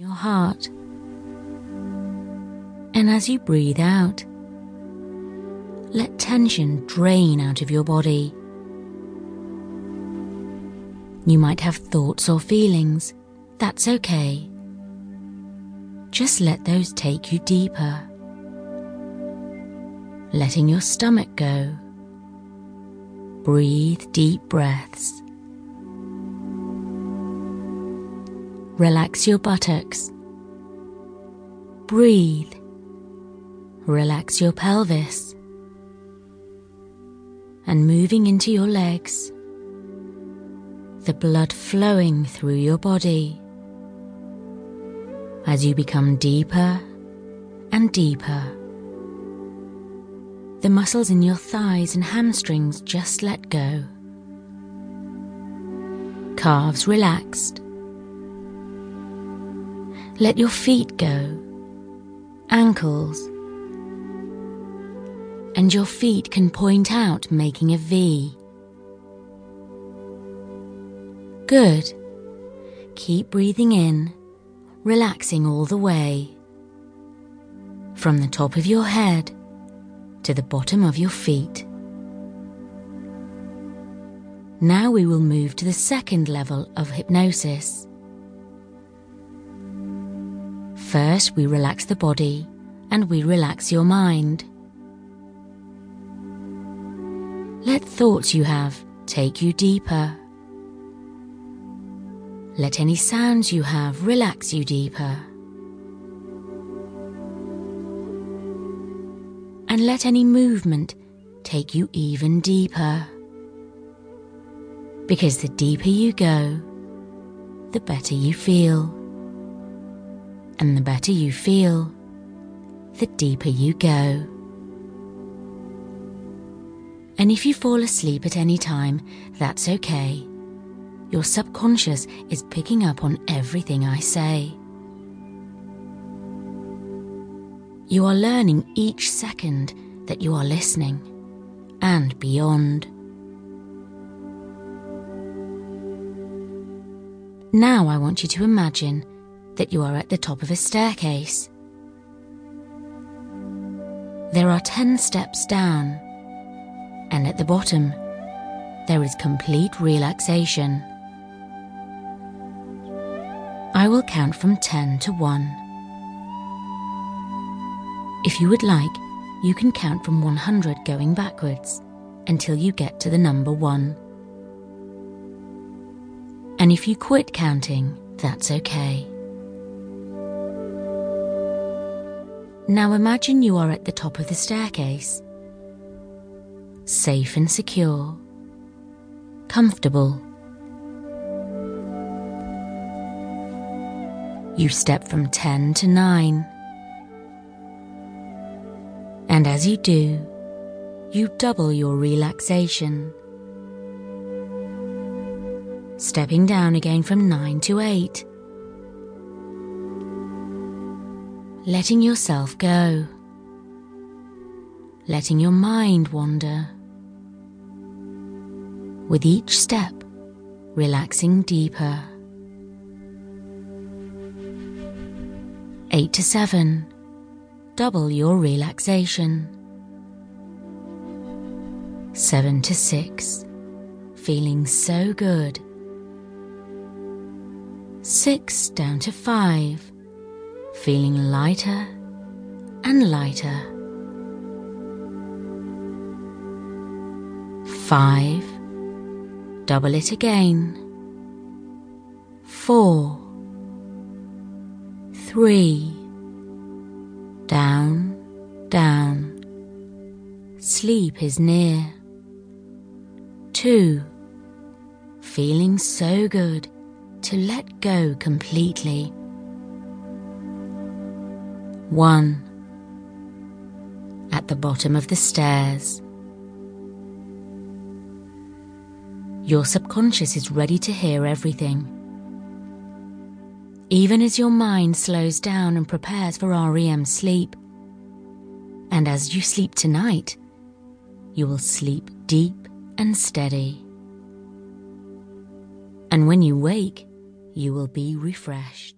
your heart. And as you breathe out, let tension drain out of your body. You might have thoughts or feelings. That's okay. Just let those take you deeper. Letting your stomach go. Breathe deep breaths. Relax your buttocks. Breathe. Relax your pelvis. And moving into your legs, the blood flowing through your body as you become deeper and deeper. The muscles in your thighs and hamstrings just let go. Calves relaxed. Let your feet go, ankles, and your feet can point out, making a V. Good. Keep breathing in, relaxing all the way. From the top of your head to the bottom of your feet. Now we will move to the second level of hypnosis. First, we relax the body and we relax your mind. Let thoughts you have take you deeper. Let any sounds you have relax you deeper. And let any movement take you even deeper. Because the deeper you go, the better you feel and the better you feel, the deeper you go. And if you fall asleep at any time, that's okay. Your subconscious is picking up on everything I say. You are learning each second that you are listening and beyond. Now I want you to imagine that you are at the top of a staircase. There are 10 steps down, and at the bottom, there is complete relaxation. I will count from 10 to 1. If you would like, you can count from 100 going backwards until you get to the number 1. And if you quit counting, that's okay. Now imagine you are at the top of the staircase. Safe and secure. Comfortable. You step from 10 to 9. And as you do, you double your relaxation. Stepping down again from 9 to 8. Letting yourself go, letting your mind wander. With each step, relaxing deeper. Eight to seven, double your relaxation. Seven to six, feeling so good. Six down to five, feeling lighter and lighter. Five, double it again. Four, three, down, down. Sleep is near. Two, feeling so good to let go completely. 1. At the bottom of the stairs. Your subconscious is ready to hear everything. Even as your mind slows down and prepares for REM sleep, and as you sleep tonight, you will sleep deep and steady. And when you wake, you will be refreshed.